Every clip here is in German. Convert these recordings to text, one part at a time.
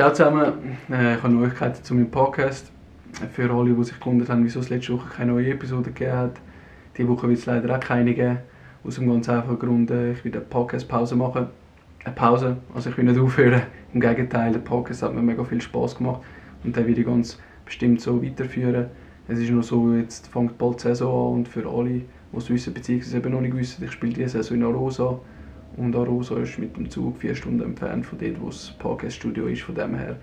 Ciao zusammen, äh, ich habe Neuigkeiten zu meinem Podcast. Für alle, die sich gewundert haben, wieso es letzte Woche keine neue Episode gegeben hat. Diese Woche wird es leider auch keine geben. Aus dem ganz einfachen Grund, äh, ich will eine Podcast-Pause machen. Eine Pause, also ich will nicht aufhören. Im Gegenteil, der Podcast hat mir mega viel Spaß gemacht und den will ich ganz bestimmt so weiterführen. Es ist nur so, jetzt fängt bald die Saison an und für alle, die es wissen, beziehungsweise eben noch nicht wissen, ich spiele diese Saison in Arosa und Arosa ist mit dem Zug vier Stunden entfernt von dort, wo das Podcast-Studio ist. Von dem her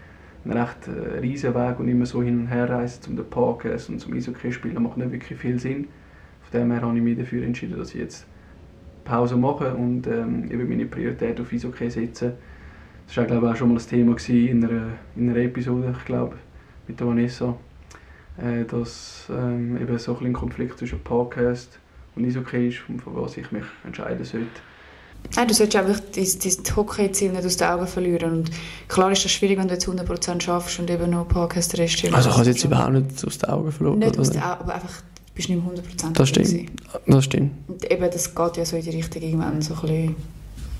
ein recht äh, riesen Weg und immer so hin und her reisen zum Podcast und zum Eishockey spielen macht nicht wirklich viel Sinn. Von dem her habe ich mich dafür entschieden, dass ich jetzt Pause mache und ähm, eben meine Priorität auf Eishockey setze. Das war glaube ich, auch schon mal ein Thema in einer, in einer Episode, ich glaube, mit der Vanessa, äh, dass ähm, eben so ein, Konflikt zwischen Podcast und Eishockey ist und für was ich mich entscheiden sollte. Nein, du solltest einfach dein Hockey-Ziel nicht aus den Augen verlieren. Und klar ist das schwierig, wenn du jetzt 100% schaffst und eben noch Podcast rest Also kannst du jetzt überhaupt nicht aus den Augen verloren? Nicht aus den Augen, aber einfach bist du nicht mehr 100% Das stimmt. Das stimmt. Und eben, das geht ja so in die Richtung irgendwann so ein bisschen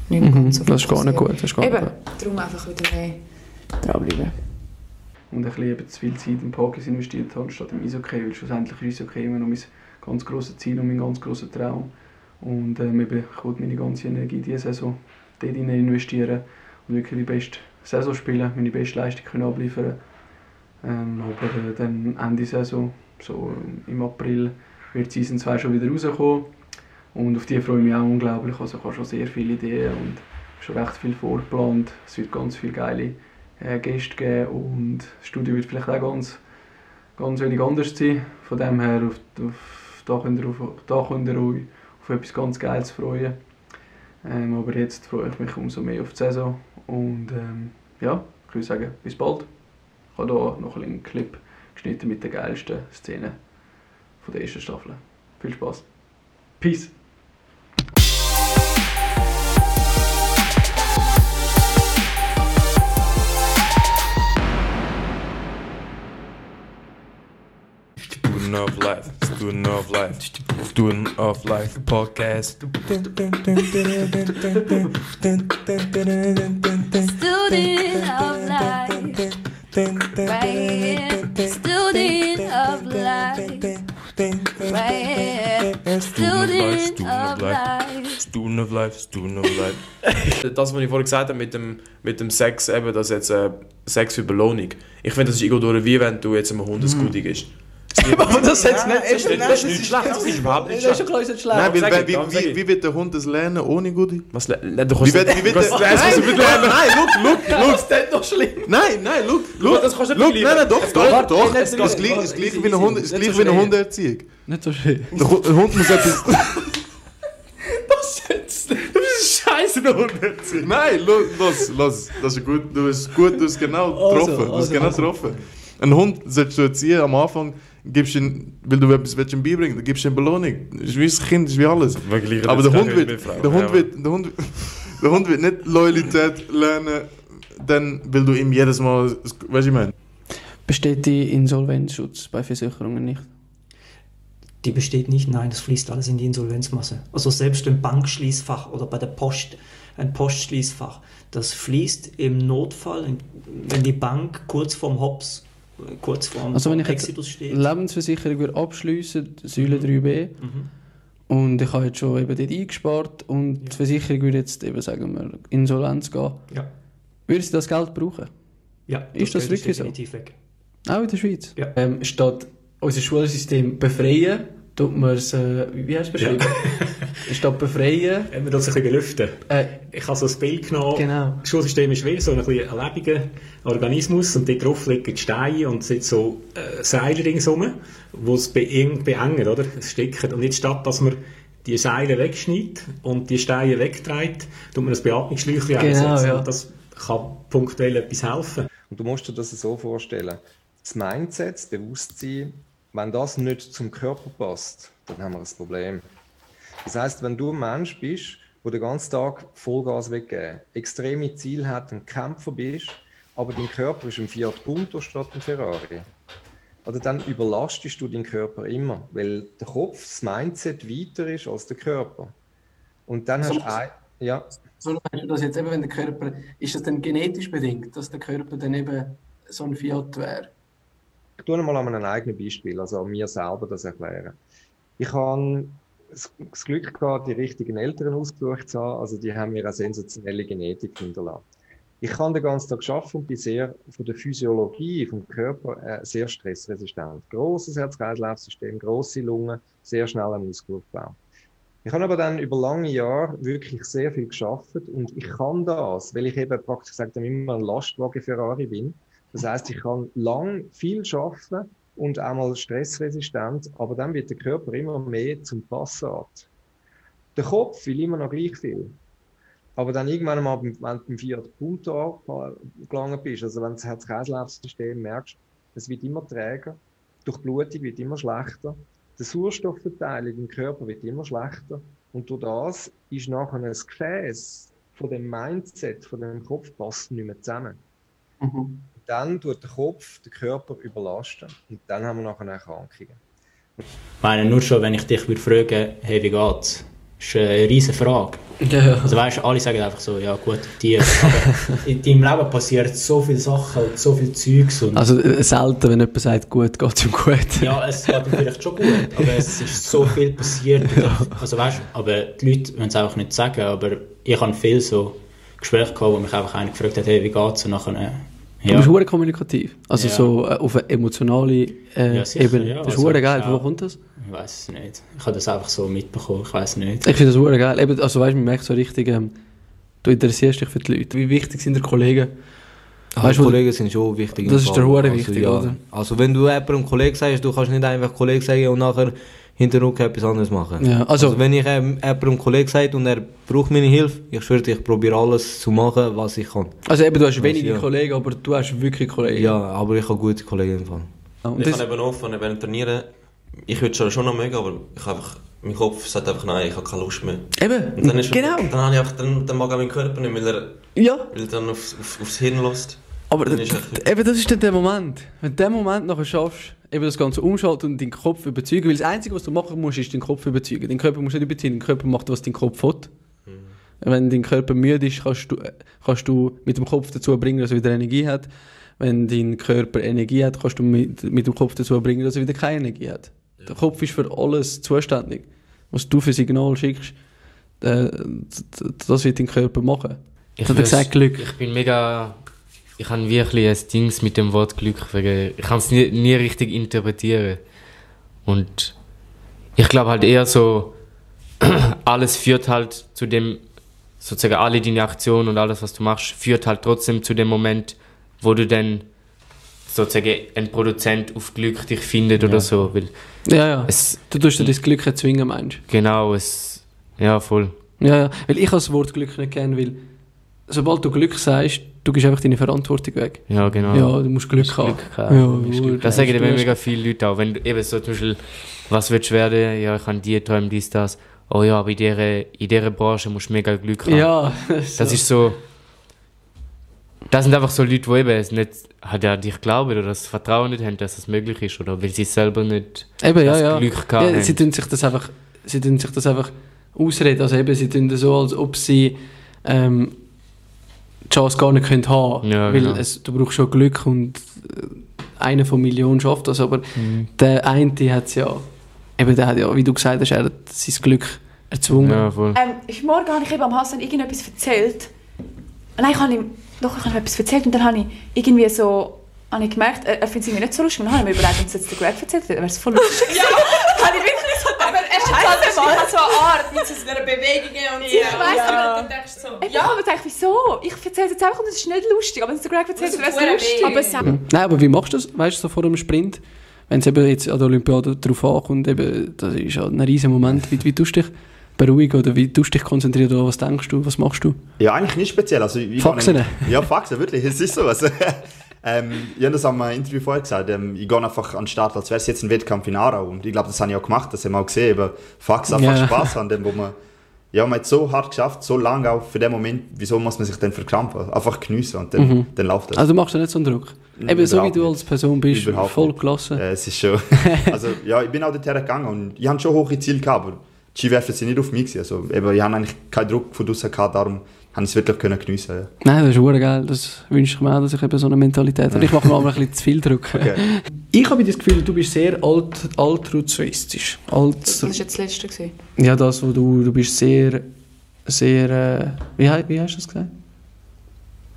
nicht mehr Mhm, so das ist gar nicht gut. Das ist gar nicht Eben, gut. darum einfach wieder mehr dranbleiben. und ein bisschen eben zu viel Zeit im Podcast investiert habe, statt im Eishockey, weil schlussendlich ist Eishockey immer noch mein ganz grosses Ziel und mein ganz grosser Traum. Und ähm, ich wollte meine ganze Energie diese Saison dort investieren und wirklich die beste Saison spielen, meine beste Leistung können abliefern ähm, Aber äh, dann Ende Saison, so im April, wird Season 2 schon wieder rauskommen. Und auf die freue ich mich auch unglaublich. Also ich habe schon sehr viele Ideen und schon recht viel vorgeplant. Es wird ganz viele geile äh, Gäste geben und das Studio wird vielleicht auch ganz, ganz wenig anders sein. Von dem her, auf, auf, da könnt ihr euch auf etwas ganz Geiles freuen. Ähm, aber jetzt freue ich mich umso mehr auf die Saison und ähm, ja, ich würde sagen, bis bald. Ich habe hier noch einen Clip geschnitten mit den geilsten Szenen der ersten Staffel. Viel Spaß. Peace. Of Life, Student of Life Podcast. Student of life, right here. Student of life, right here. Student of life. Student of Life, Student of Life. Das, was ich vorhin gesagt habe mit dem, mit dem Sex, eben, dass jetzt äh, Sex für Belohnung. Ich finde, das ist irgendwo wie wenn du jetzt einem Hund ein Goodie gibst. Aber das jetzt nicht. Das ist nicht, das ist nicht schlecht, das ist überhaupt nicht Das ist schlecht. schon nicht schlecht. Nein, weil, sag weil, ich, wie, wird der Hund das lernen ohne Goodie? Was, le- le- du Wie kannst wird, wie wird das lernen. nein, look, look, look. Das ist doch schlimm. Nein, nein, look, look. das kannst du nicht. Nein, nein, doch, doch, doch. Es ist gleich, wie eine easy. Hund, es ist Nicht gleich so wie eine schlimm. Hundeerziehung. Nicht so schlimm. Der Hu- der Hund muss etwas... Das jetzt. Du bist scheiße, der Hund erziehen. Nein, lo- los, los, das ist gut, du hast gut, du hast genau Also, getroffen, du hast also, genau also. getroffen. Ein Hund solltest du erziehen, am Anfang gibst du ihn, weil du etwas willst ihm beibringen, dann gibst du ihm Belohnung. Das ist wie ein Kind, das ist wie alles. Aber der Hund wird, der Hund wird, der Hund, der Hund wird nicht Loyalität lernen, dann, weil du ihm jedes Mal, weißt du, ich meine? Besteht die Insolvenzschutz bei Versicherungen nicht? Die besteht nicht, nein, das fließt alles in die Insolvenzmasse. Also selbst ein Bankschließfach oder bei der Post ein Postschließfach, das fließt im Notfall, wenn die Bank kurz vorm Hops, kurz vorm Also wenn ich jetzt Exitus steht. Lebensversicherung würde abschliessen, Säule 3b, Mhm. und ich habe jetzt schon eben dort eingespart und die Versicherung würde jetzt eben, sagen wir, Insolvenz gehen, Ja, würde sie das Geld brauchen? ja Ist das wirklich so? definitiv weg. Auch in der Schweiz? Ähm, statt unser Schulsystem befreien, tut man es, äh, wie hast du beschrieben? Statt befreien, Wenn wir das ein bisschen lüften. äh, Ich habe so ein Bild genommen. Genau. Das Schulsystem ist wie so ein, bisschen ein Organismus und dort drauf liegen die Steine und es sind so äh, Seile ringsum, die es be eng beengen, oder? Es stecken. Und jetzt statt, dass man die Seile wegschneidet und die Steine wegträgt, tut man ein Beatmungsschläuchchen Genau, einsetzen. ja. Und das kann punktuell etwas helfen. Und du musst dir das so vorstellen. Das Mindset, das Bewusstsein, wenn das nicht zum Körper passt, dann haben wir ein Problem. Das heißt, wenn du ein Mensch bist, der den ganzen Tag Vollgas weggeben, extreme Ziele hat, ein Kämpfer bist, aber dein Körper ist ein Fiat Punto statt ein Ferrari, oder dann überlastest du deinen Körper immer, weil der Kopf, das Mindset weiter ist als der Körper. Und dann hast du ein, ja, So meinst du das jetzt eben, wenn der Körper, ist das dann genetisch bedingt, dass der Körper dann eben so ein Fiat wäre? Ich tue mal an einem eigenen Beispiel, also an mir selber das erklären. Ich habe das Glück gehabt, die richtigen Eltern ausgesucht zu haben, also die haben mir eine sensationelle Genetik hinterlassen. Ich habe den ganzen Tag geschafft und bin sehr von der Physiologie, vom Körper äh, sehr stressresistent. Grosses Herz-Kreislauf-System, grosse Lungen, sehr schnell ein Muskelaufbau. Ich habe aber dann über lange Jahre wirklich sehr viel geschafft und ich kann das, weil ich eben praktisch gesagt immer ein Lastwagen Ferrari bin. Das heißt, ich kann lang viel schaffen und einmal stressresistent, aber dann wird der Körper immer mehr zum Passat. Der Kopf will immer noch gleich viel. Aber dann irgendwann mal, wenn du beim Fiat Punto angelangt bist, also wenn du das Herz-Kreislauf-System merkst, es wird immer träger, die Durchblutung wird immer schlechter, die Sauerstoffverteilung im Körper wird immer schlechter und durch das ist nachher ein Gefäß von dem Mindset, von dem Kopf passt nicht mehr zusammen. Mhm. Dann tut der Kopf den Körper überlasten und dann haben wir nachher Erkrankungen. Ich meine, nur schon, wenn ich dich würde fragen, hey, wie geht's? ist eine riesige Frage. Ja. Also weißt, alle sagen einfach so, ja gut, dir. Aber in deinem Leben passiert so viele Sachen und so viel Zeugs. Und Also äh, selten, wenn jemand sagt, gut, geht es ihm gut. ja, es geht ihm vielleicht schon gut, aber es ist so viel passiert. Also weißt, aber die Leute wollen es auch nicht sagen, aber ich habe viel so Gespräche gehabt, wo mich einfach einer gefragt hat, hey, wie geht's? Und nachher, äh, Du ja, bist hure kommunikativ. Also Ja. so äh, auf eine emotionale äh, Ja, sicher, Ebene. ja. Das ist Also, hure geil. ja. Wo kommt das? ich weiß es nicht. Ich habe das einfach so mitbekommen, ich weiß nicht. Ich finde das hure geil. Eben, also weißt, man merkt so richtig, ähm, du interessierst dich für die Leute. Wie wichtig sind die Kollegen? Also Weißt Kollegen sind schon wichtig. Das ist der Hure also, wichtig, ja. oder? Also wenn du jemandem Kollege sagst, du kannst nicht einfach Kollege sagen und nachher hinter Rücken etwas anderes machen. Ja, also- wenn ich ähm, jemandem Kollege sage und er braucht meine Hilfe, ich schwöre ich probiere alles zu machen, was ich kann. Also eben, du hast wenige ja. Kollegen, aber du hast wirklich Kollegen. Ja, aber ich habe gute Kollegen im Fall. Und ich das, kann eben oft, wenn ich während trainieren, ich würde schon, schon noch mögen, aber ich habe einfach, mein Kopf sagt einfach nein, ich habe keine Lust mehr. eben, Und dann ist, genau. Dann, habe ich einfach, dann, dann mag auch mein Körper nicht, weil er, Ja, weil er dann aufs, auf, aufs Hirn lässt. aber Dann d- ist echt- d- eben, das ist dann der Moment. Wenn du den Moment nachher schaffst, eben das Ganze umschalten und deinen Kopf überzeugen, weil das Einzige, was du machen musst, ist deinen Kopf überzeugen. Dein Körper musst du nicht überziehen, dein Körper macht, was dein Kopf will. Wenn dein Körper müde ist, kannst du, äh, kannst du mit dem Kopf dazu bringen, dass er wieder Energie hat. Wenn dein Körper Energie hat, kannst du mit, mit dem Kopf dazu bringen, dass er wieder keine Energie hat. Der Kopf ist für alles zuständig. Was du für Signal schickst, äh, das wird dein Körper machen. Ich, Das hat weiß- gesagt, Glück. ich bin mega. Ich habe wirklich ein Ding mit dem Wort Glück. Wegen, ich kann es nie, nie richtig interpretieren. Und ich glaube halt eher so, alles führt halt zu dem, sozusagen alle deine Aktionen und alles, was du machst, führt halt trotzdem zu dem Moment, wo du dann sozusagen ein Produzent auf Glück dich findet oder so. Weil Ja, ja. es, Du tust dir das Glück erzwingen, meinst genau, es, ja, voll. du? Ja, ja. Weil ich das Wort Glück nicht kenne, weil sobald du Glück sagst, du gibst einfach deine Verantwortung weg. Ja, genau. Ja, du musst Glück haben. haben. Ja, Du musst du- Glück- das sagen dir du mega viele Leute auch. Wenn du eben so zum Beispiel, was willst du werden? Ja, ich habe die Träume, dies, das. Oh ja, aber in dieser, in dieser Branche musst du mega Glück haben. Ja, Das ist so. Das sind einfach so Leute, die eben es nicht halt an dich glauben oder das Vertrauen nicht haben, dass das möglich ist. Oder weil sie selber nicht Eben, ja, das ja. Glück gehabt ja sie haben. tun sich das einfach, sie tun sich das einfach ausreden. Also eben, sie tun das so, als ob sie ähm, Chance gar nicht können haben Ja, Weil genau. es, du brauchst schon Glück und äh, einer von Millionen schafft das. Aber Mhm. der eine hat es ja, eben der hat ja, wie du gesagt hast, er hat sein Glück erzwungen. Ja, voll. Ähm, morgen habe ich eben am Hassan irgendetwas erzählt. Nein, ich habe ihm, doch, ich habe ihm etwas erzählt und dann habe ich irgendwie so, habe ich gemerkt, er, er findet es irgendwie nicht so lustig. Und dann habe ich mir überlegt, wenn es jetzt der Greg erzählt hätte, wäre es voll lustig. ja, habe ich wirklich so Aber er ist halt das ist so eine Art mit so einer Bewegung und so. Ich weiss, aber aber- du denkst so. Ja, aber ich denke, wieso? Ich erzähle es jetzt einfach und es ist nicht lustig. Aber es Greg erzählt es verdammt lustig. Aber es. Nein, aber wie machst du das, weißt du, so vor einem Sprint? Wenn es eben jetzt an der Olympiade darauf ankommt, eben, das ist ja ein riesen Moment, wie, wie tust du dich beruhigen oder wie tust du dich konzentrieren oder was denkst du, was machst du? Ja, eigentlich nicht speziell. Also, ich Faxen? Ja, Faxen, wirklich. Es ist so. Also, ähm, ich habe das am Interview vorher gesagt. Ähm, ich gehe einfach an den Start, als wäre es jetzt ein Wettkampf in Aarau. Und ich glaube, das habe ich auch gemacht. Das haben wir auch gesehen. Eben, Faxen einfach Ja. Spaß haben, dem, wo man. Ja, man hat so hart geschafft, so lange auch für den Moment. Wieso muss man sich dann verkrampfen? Einfach geniessen und dann, Mhm. dann läuft das. Also machst du nicht so einen Druck? Eben so wie überhaupt du als Person bist, Überhaupt voll gelassen. Äh, es ist schon. also, ja, ich bin auch dorthin gegangen und ich hatte schon hohe Ziele gehabt, aber die Skiwerfer sind nicht auf mich. gewesen. Also, eben, ich habe eigentlich keinen Druck von draussen gehabt, darum habe ich es wirklich können geniessen ja. Nein, das ist hure geil. Das wünsche ich mir auch, dass ich eben so eine Mentalität habe. Ich mache mir aber ein bisschen zu viel Druck. Okay. Ich habe das Gefühl, du bist sehr alt, altruistisch. Alt, Das war jetzt das Letzte. Gewesen. ja, das, wo du, du bist sehr, sehr, äh, wie, wie hast du das gesagt?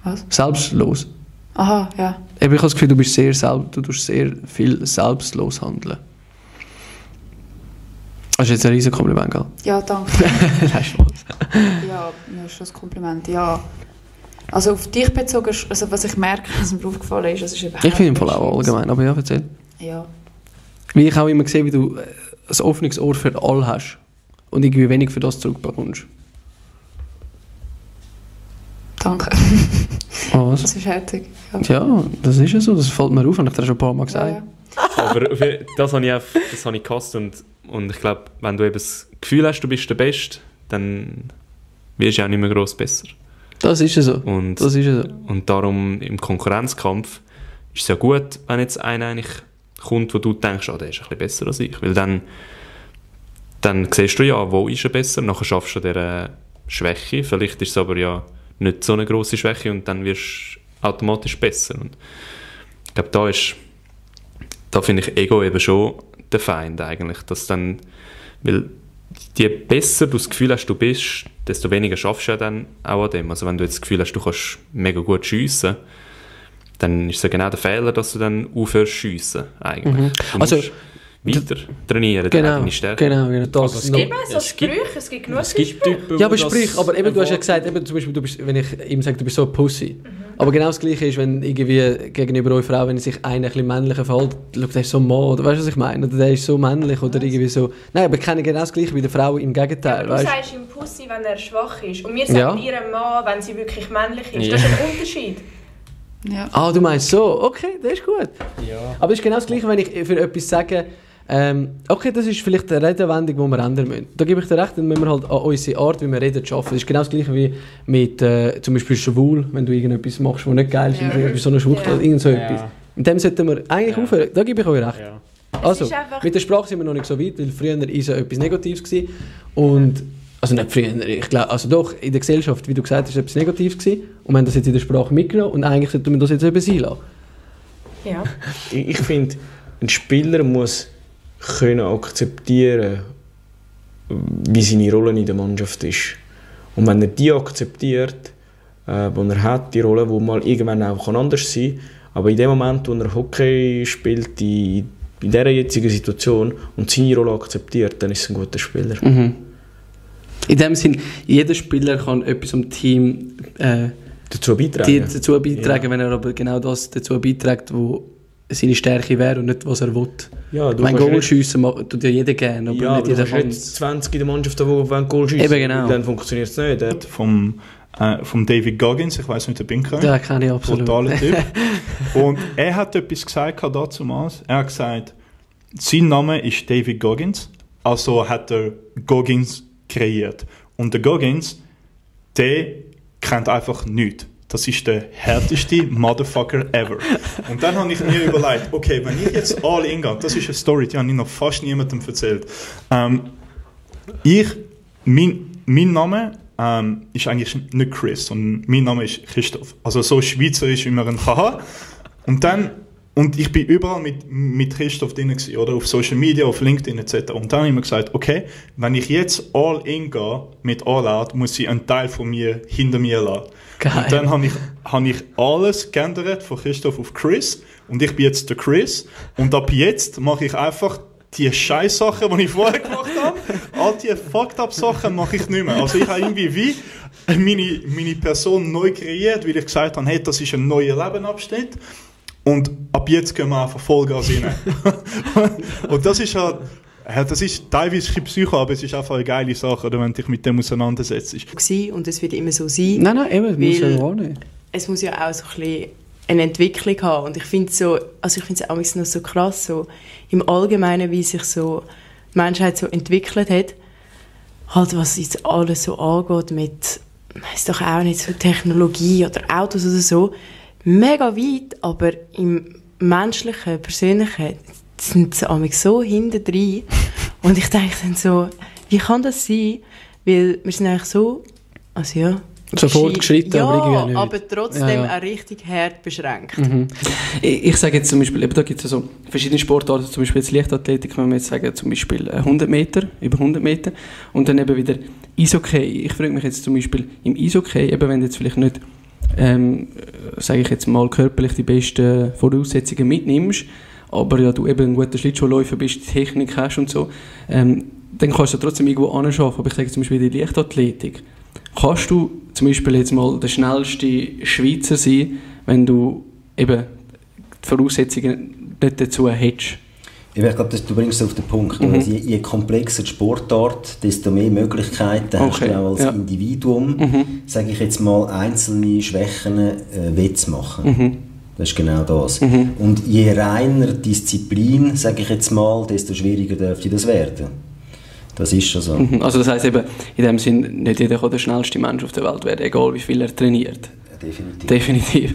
Was? Selbstlos. Aha, ja. Eben, ich habe das Gefühl, du bist sehr, selb, du tust sehr viel selbstlos handeln. Das ist jetzt ein riesen Kompliment, gell? Ja, danke. Nein, Spaß. ja, ja, ist schon ein Kompliment. Ja. Also auf dich bezogen, also was ich merke, was mir aufgefallen ist, das ist überhaupt Ich finde im Fall nicht auch allgemein, aber ja, erzähl. Ja. Wie ich auch immer sehe, wie du äh, ein offenes Ohr für alle hast und irgendwie wenig für das zurückbekommst. Danke. Oh, was? Das ist härtig. Ja. Ja, das ist ja so, das fällt mir auf, habe ich dir schon ein paar Mal gesagt. Aber auf je- das habe ich, auch, das habe ich gehasst und, und ich glaube, wenn du eben das Gefühl hast, du bist der Beste, dann wirst du auch nicht mehr gross besser. Das ist ja so. Und, Das ist ja so. und darum im Konkurrenzkampf ist es ja gut, wenn jetzt einer eigentlich kommt, wo du denkst, ah, der ist ein bisschen besser als ich. Weil dann, dann siehst du ja, wo ist er besser, nachher schaffst du dieser Schwäche. Vielleicht ist es aber ja nicht so eine große Schwäche und dann wirst du automatisch besser. Und ich glaube, da ist, da finde ich Ego eben schon der Feind eigentlich, dass dann, weil je besser du das Gefühl hast, du bist, desto weniger schaffst du ja dann auch an dem. Also wenn du jetzt das Gefühl hast, du kannst mega gut schiessen, dann ist es ja genau der Fehler, dass du dann aufhörst zu schiessen, eigentlich. Mhm. Also, weiter trainieren, Genau, deine Stärke. genau, genau. Das Also, noch- Eben, so Sprüche, es gibt genug Sprüche. Ja, aber Sprich, aber eben, du hast ja gesagt, eben, zum Beispiel, du bist, wenn ich ihm sage, du bist so ein Pussy. Aber genau das Gleiche ist, wenn irgendwie gegenüber eurer Frau, wenn sich einer ein bisschen männlicher verhält, schaut, der ist so ein Mann, oder weißt du, was ich meine? Oder der ist so männlich, oder irgendwie so. Nein, aber ich kenne genau das Gleiche wie der Frau im Gegenteil, Du weißt sagst ihm Pussy, wenn er schwach ist. Und wir sagen Ja. ihrem Mann, wenn sie wirklich männlich ist. Ja. Das ist ein Unterschied. Ja. Ah, du meinst so, okay, das ist gut. Aber es ist genau das Gleiche, wenn ich für etwas sage, ähm, okay, das ist vielleicht eine Redewendung, die wir ändern müssen. Da gebe ich dir recht, dann müssen wir halt an unsere Art, wie wir reden, arbeiten. Das ist genau das Gleiche wie mit äh, zum Beispiel schwul, wenn du irgendetwas machst, was nicht geil ist, Ja. irgendwie so eine Schwuchtel, Ja. irgend so Ja. etwas. In dem sollten wir eigentlich aufhören, da gebe ich euch recht. Also, Es ist einfach- mit der Sprache sind wir noch nicht so weit, weil früher ist ja etwas Negatives gewesen. und also nicht früher, ich glaube, also doch, in der Gesellschaft, wie du gesagt hast, ist etwas Negatives gewesen und wir haben das jetzt in der Sprache mitgenommen und eigentlich sollten wir das jetzt eben sein lassen. Ja. Ich, ich finde, ein Spieler muss können akzeptieren, wie seine Rolle in der Mannschaft ist. Und wenn er die akzeptiert, äh, wo er hat, die Rolle, wo mal irgendwann auch anders sein kann, aber in dem Moment, wo er Hockey spielt, in, in dieser jetzigen Situation und seine Rolle akzeptiert, dann ist er ein guter Spieler. Mhm. In dem Sinn, jeder Spieler kann etwas am Team äh, dazu beitragen. die- dazu beitragen wenn er aber genau das dazu beiträgt, wo seine Stärke wäre und nicht, was er will. Ja, du mein kannst Goal nicht- schiessen tut ja jeder gerne, aber ja, aber nicht du jeder kann. nicht 20 in der Mannschaft, die wollen Goal schießen. Eben genau. Dann funktioniert es nicht. Äh. Vom, äh, vom David Goggins, ich weiß nicht, ob ihr ihn kennt. Ja, kenne ich absolut. Brutaler Typ. Und er hat etwas gesagt dazu mal. Er hat gesagt, sein Name ist David Goggins, also hat er Goggins kreiert. Und der Goggins, der kennt einfach nichts. Das ist der härteste Motherfucker ever. Und dann habe ich mir überlegt, okay, wenn ich jetzt all in gehe, das ist eine Story, die habe ich noch fast niemandem erzählt. Ähm, ich, mein, mein Name ähm, ist eigentlich nicht Chris, sondern mein Name ist Christoph. Also so schweizerisch, wie man ihn kann. Und dann, und ich bin überall mit, mit Christoph drin gewesen, oder auf Social Media, auf LinkedIn etc. Und dann habe ich mir gesagt, okay, wenn ich jetzt all in gehe mit All Out, muss ich einen Teil von mir hinter mir lassen. Geil. Und dann habe ich, habe ich alles geändert von Christoph auf Chris und ich bin jetzt der Chris und ab jetzt mache ich einfach die scheiß Sachen, die ich vorher gemacht habe, all die fucked up Sachen mache ich nicht mehr. Also ich habe irgendwie wie meine, meine Person neu kreiert, weil ich gesagt habe, hey, das ist ein neuer Lebenabschnitt und ab jetzt gehen wir einfach Vollgas rein. und das ist halt, ja, das ist teilweise ein bisschen Psycho, aber es ist einfach eine geile Sache, oder, wenn du dich mit dem auseinandersetzt. und es wird immer so sein. Nein, nein, eben, das muss ja auch nicht. Es muss ja auch so ein bisschen eine Entwicklung haben und ich finde so, also ich finde es auch noch so krass, so im Allgemeinen, wie sich so die Menschheit so entwickelt hat, halt was jetzt alles so angeht mit, weiß doch auch nicht, so Technologie oder Autos oder so, mega weit, aber im menschlichen, persönlichen sind sie so hinten drin und ich denke dann so, wie kann das sein? Weil wir sind eigentlich so, also ja, So fortgeschritten, ja, aber irgendwie nicht. aber trotzdem Ja, ja. auch richtig hart beschränkt. Mhm. Ich, ich sage jetzt zum Beispiel, eben da gibt es ja so verschiedene Sportarten, zum Beispiel jetzt Leichtathletik, wenn wir jetzt sagen, zum Beispiel äh, 100 Meter, über 100 Meter und dann eben wieder Eishockey. Ich frage mich jetzt zum Beispiel im Eishockey, eben wenn jetzt vielleicht nicht, ähm, sage ich jetzt mal, körperlich die besten Voraussetzungen mitnimmst, aber ja, du eben ein guter Schlittschuhläufer bist, die Technik hast und so, ähm, dann kannst du trotzdem irgendwo anschaffen. Aber ich sage zum Beispiel die Leichtathletik. Kannst du zum Beispiel jetzt mal der schnellste Schweizer sein, wenn du eben die Voraussetzungen nicht dazu hättest? Ich glaube, du bringst es auf den Punkt. Mhm. Je, je komplexer die Sportart, desto mehr Möglichkeiten hast Okay, du auch als ja. Individuum, Mhm. sage ich jetzt mal, einzelne Schwächen äh, wettzumachen. Mhm. Das ist genau das. Mhm. Und je reiner Disziplin, sage ich jetzt mal, desto schwieriger dürfte das werden. Das ist schon so. Mhm. Also das heißt eben, in dem Sinn, nicht jeder kann der schnellste Mensch auf der Welt werden, egal wie viel er trainiert. definitiv. Definitiv.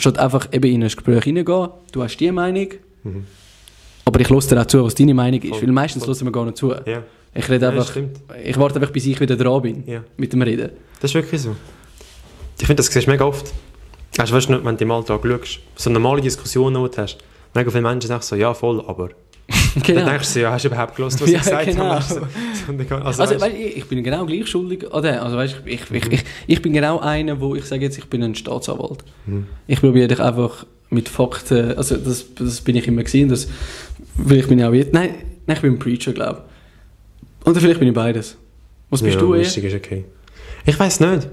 Statt einfach eben in ein Gespräch reingehen, du hast die Meinung, Mhm. aber ich höre dir auch zu, was deine Meinung ist, weil meistens hören wir gar nicht zu. Ja. Ich rede Ja, einfach, stimmt. ich warte einfach, bis ich wieder dran bin Ja. mit dem Reden. Das ist wirklich so. Ich finde, das siehst du mega oft. Also, weißt du, wenn du im Alltag schaust, so normale Diskussionen, die du hast, mega viele Menschen sagen so, ja, voll, aber. Genau. Dann denkst du ja, hast du überhaupt gelost, was Ja, ich gesagt genau. habe? Also, also, weißt- ich, ich bin genau gleich schuldig an dem. Also, weißt, ich, ich, ich, ich bin genau einer, wo ich sage jetzt, ich bin ein Staatsanwalt. Mhm. Ich probiere dich einfach mit Fakten, also das, das bin ich immer gesehen, das, vielleicht bin ich auch jetzt, nein, nein, ich bin ein Preacher, glaube ich. Oder vielleicht bin ich beides. Was bist ja, du eher? Ist okay. Ich weiß nicht.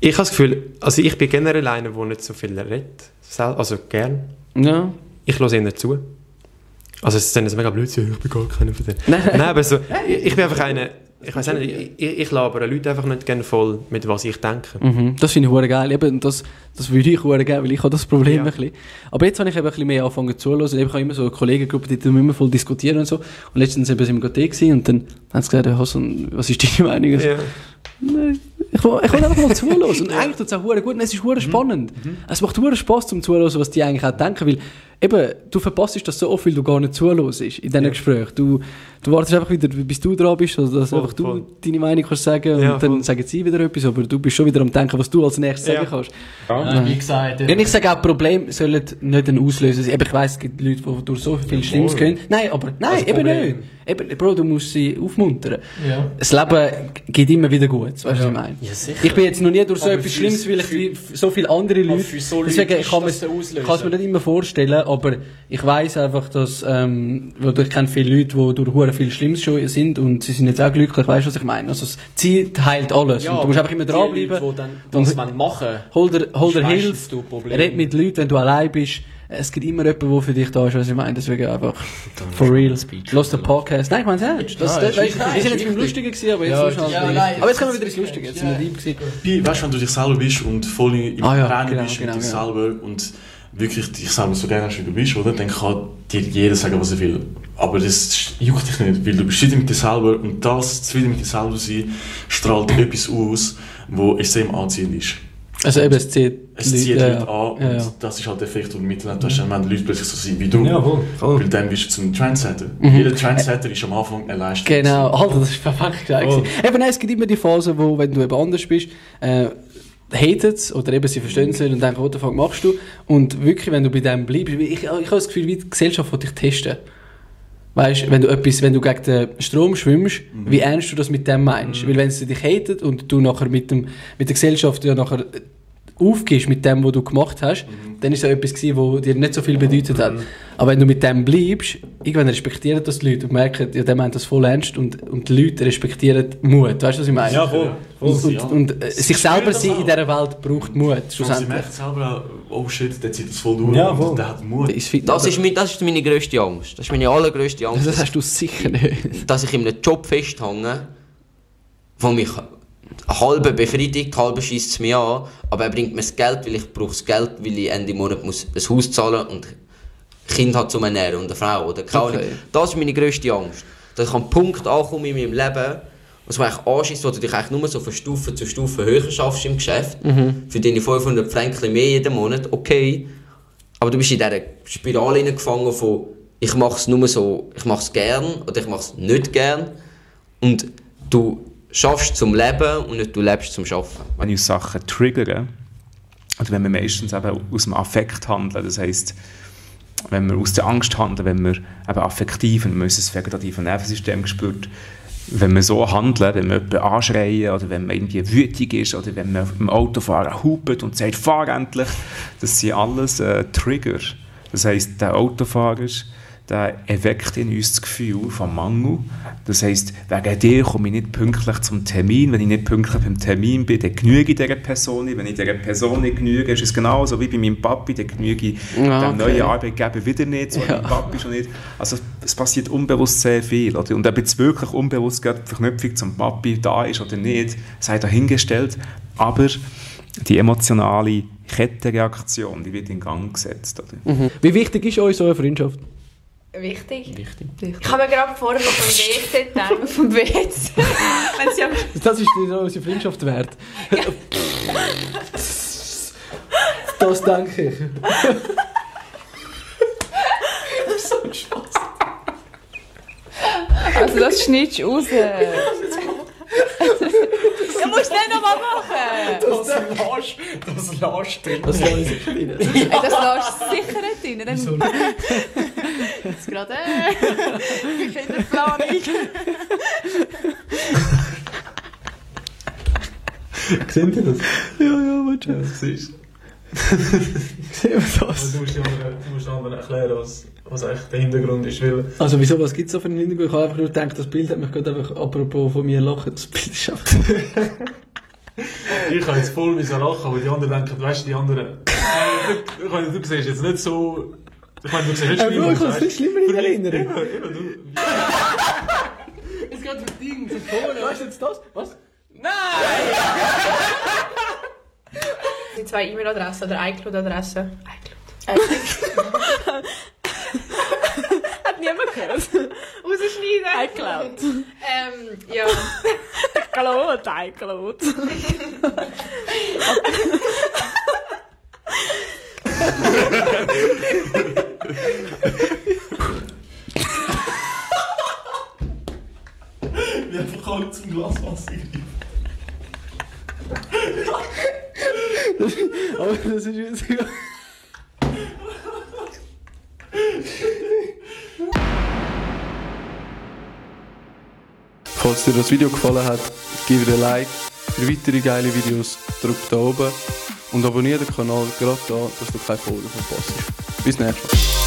Ich habe das Gefühl, also ich bin generell einer, der nicht so viel redet. Also gern. Ja. Ich höre ihnen zu. Also es ist dann so mega blöd, so, ich bin gar keiner von denen. Nein. Nein, aber so, ich, ich bin einfach einer, ich weiß nicht, ich, ich, ich labere Leute einfach nicht gerne voll mit was ich denke. Mhm, das finde ich hure geil. Eben, das, das würde ich hure geil, weil ich habe das Problem ein bisschen. Aber jetzt habe ich eben ein bisschen mehr angefangen zuzuhören. Ich habe immer so eine Kollegengruppe, die tun immer voll diskutieren und so. Und letztens eben sind wir gerade gewesen und dann haben sie gesagt, ja, Hassan, was ist deine Meinung? Ja. Nein, Ich will, ich will einfach mal zuhören. Und eigentlich tut es auch hure gut und es ist hure spannend. Es macht hure Spaß zum Zuhören, was die eigentlich auch denken, weil eben, du verpasst das so oft, weil du gar nicht zuhörst in diesen Gesprächen. Du, du wartest einfach wieder, bis du dran bist, also dass Voll, einfach du voll. deine Meinung kannst sagen und Ja, dann sagen sie wieder etwas, aber du bist schon wieder am denken, was du als nächstes Ja. sagen kannst. Ja, wie gesagt, Ja, und ich sage auch, Probleme sollen nicht ein Auslöser sein. Eben, ich weiss, es gibt Leute, die durch so viel Schlimmes gehen. Nein, aber nein, Also eben nicht. Eben, Bro, du musst sie aufmuntern. Ja. Das Leben geht immer wieder gut, weißt du, was Ja. ich meine? Ja, sicher. ich bin jetzt noch nie durch so Aber etwas Schlimmes, weil ich so viele andere Leute... so Leute deswegen, kann kann es mir nicht immer vorstellen, aber ich weiss einfach, dass... Ähm, ich kenne viele Leute, die durch hure viel Schlimmes schon sind und sie sind jetzt auch glücklich, weißt du, was ich meine? Also, das Zeit heilt alles. Ja, und du musst einfach immer die dranbleiben. Leute, die dann das wollen machen Hol dir, hol dir ist Hilfe, red mit Leuten, wenn du allein bist. Es gibt immer jemanden, der für dich da ist, was ich meine. Deswegen einfach, for real. Lass den Podcast. Nein, ich meine es ernst. Das, Ja, das, ist wichtig. wir sind jetzt Ist beim. Lustigen gewesen, aber jetzt Ja, halt ja, wieder- nein, Aber jetzt kommen wir das wieder ins ist Lustige. Jetzt sind wir deep gewesen. Weißt du, wenn du dich selber bist und voll im Ah ja, Rennen genau, bist genau, mit dir genau. selber und wirklich dich selber so gerne wie du bist, oder? Dann kann dir jeder sagen, was er will. Aber das juckt dich nicht, weil du bist zufrieden mit dir selber und das zufrieden mit dir selber sein strahlt etwas aus, wo extrem anziehend ist. Also eben, es zieht Es Leute- zieht Leute ja. an und Ja, ja. das ist halt der Effekt, den du miteinander hast, wenn Leute plötzlich so sind wie du. Ja, voll, Weil dann bist du zum Trendsetter. Mhm. Jeder Trendsetter ist am Anfang eine Leistung. Genau, Alter, das ist perfekt gesagt. Oh. Eben, nein, es gibt immer die Phase, wo, wenn du eben anders bist, äh, hatet es oder eben sie verstehen es nicht und denken, what the fuck machst du? Und wirklich, wenn du bei dem bleibst, ich, ich, habe das Gefühl, wie die Gesellschaft will dich testen. Weißt du, wenn du etwas, wenn du gegen den Strom schwimmst, wie ernst du das mit dem meinst? Weil wenn sie dich hatet und du nachher mit, dem, mit der Gesellschaft ja nachher aufgibst mit dem, was du gemacht hast, dann ist es etwas gewesen, was dir nicht so viel bedeutet hat. Aber wenn du mit dem bleibst, irgendwann respektieren das die Leute und merken, ja, der meint das voll ernst und, und die Leute respektieren Mut. Weißt du, was ich meine? Ja, voll. voll Und, und, ja. und äh, Sie sich selber sein in dieser Welt braucht Mut, Und sie schlussendlich. merkt selber auch, oh shit, der zieht das voll durch. Ja, und voll. Der hat Mut. Das ist, mein, das ist meine grösste Angst. Das ist meine allergrößte Angst. Das hast du sicher nicht. Dass ich in einem Job festhänge, wo mich halbe befriedigt, halbe schießt es mir an, aber er bringt mir das Geld, weil ich brauche das Geld, weil ich Ende Monat muss ein Haus zahlen und Kind hat zum Ernähren und eine Frau oder keine. Okay. Das ist meine grösste Angst. Dass ich an einen Punkt ankomme in meinem Leben, was mich anschießt, wo du dich eigentlich nur so von Stufe zu Stufe höher schaffst im Geschäft, Mhm. für deine 500 Franken mehr jeden Monat, okay, aber du bist in dieser Spirale hineingefangen von ich mache es nur so, ich mache es gern oder ich mache es nicht gern und du schaffst zum Leben und nicht du lebst zum Schaffen. wenn ich Sachen triggere, oder wenn wir meistens eben aus dem Affekt handeln, das heisst, wenn wir aus der Angst handeln, wenn wir eben affektiv, und müssen das vegetative Nervensystem gespürt, wenn wir so handeln, wenn wir jemanden anschreien oder wenn man irgendwie wütig ist oder wenn man im Autofahren hupet und sagt, fahr endlich, das sind alles äh, Trigger. Das heisst, der Autofahrer, der erweckt in uns das Gefühl von Mangel. Das heisst, wegen dir komme ich nicht pünktlich zum Termin. Wenn ich nicht pünktlich beim Termin bin, dann genüge ich dieser Person nicht. Wenn ich dieser Person nicht genüge, ist es genauso wie bei meinem Papi, dann genüge ich Ah, dem okay. neuen Arbeitgeber wieder nicht, so Ja. mein Papi schon nicht. Also es passiert unbewusst sehr viel. Oder? Und ob jetzt wirklich unbewusst gerade die Verknüpfung zum Papi da ist oder nicht, sei dahingestellt. Aber die emotionale Kettenreaktion, die wird in Gang gesetzt. Oder? Mhm. Wie wichtig ist euch so eine Freundschaft? Wichtig. Wichtig. Ich habe mir gerade vorher noch vom WC gedacht. Vom WC. Das ist so unsere Freundschaft wert. Das denke ich. so ein Spaß. Also das schneidest du raus. Du musst nicht nochmal machen. Das lässt das lässt drin. Das lässt drin. Das lässt sicher nicht drin. Wieso Dann... Jetzt gerade äh, Kinderplanung. Seht ihr das? Ja, ja, warte. Ja, das wir das? Du musst den anderen, du musst den anderen erklären, was, was eigentlich der Hintergrund ist. Weil Also wieso, was gibt es so für einen Hintergrund? Ich habe einfach nur gedacht, das Bild hat mich gerade einfach, apropos von mir lachen, das Bild ist einfach... ich habe jetzt voll müssen lachen, aber die anderen denken, weißt du, die anderen. Ich meine, du siehst jetzt nicht so. Ich meine, du siehst nicht Äh, schlimm Bro, ich habe es weißt viel schlimmer in Erinnerung. Eben, eben, du- Es geht für Ding, für Kohle. Weißt du jetzt das? Was? Die zwei E-Mail-Adressen oder iCloud-Adressen. iCloud. Hat niemand gehört. Rausschneiden. iCloud. Ähm, ja. iCloud, iCloud. Wie einfach alle zum Glas Wasser greifen. Aber das ist jetzt... Falls dir das Video gefallen hat, gib dir ein Like. Für weitere geile Videos drück da oben und abonniere den Kanal gerade da, dass du keine Folge verpasst. Bis nächstes Mal.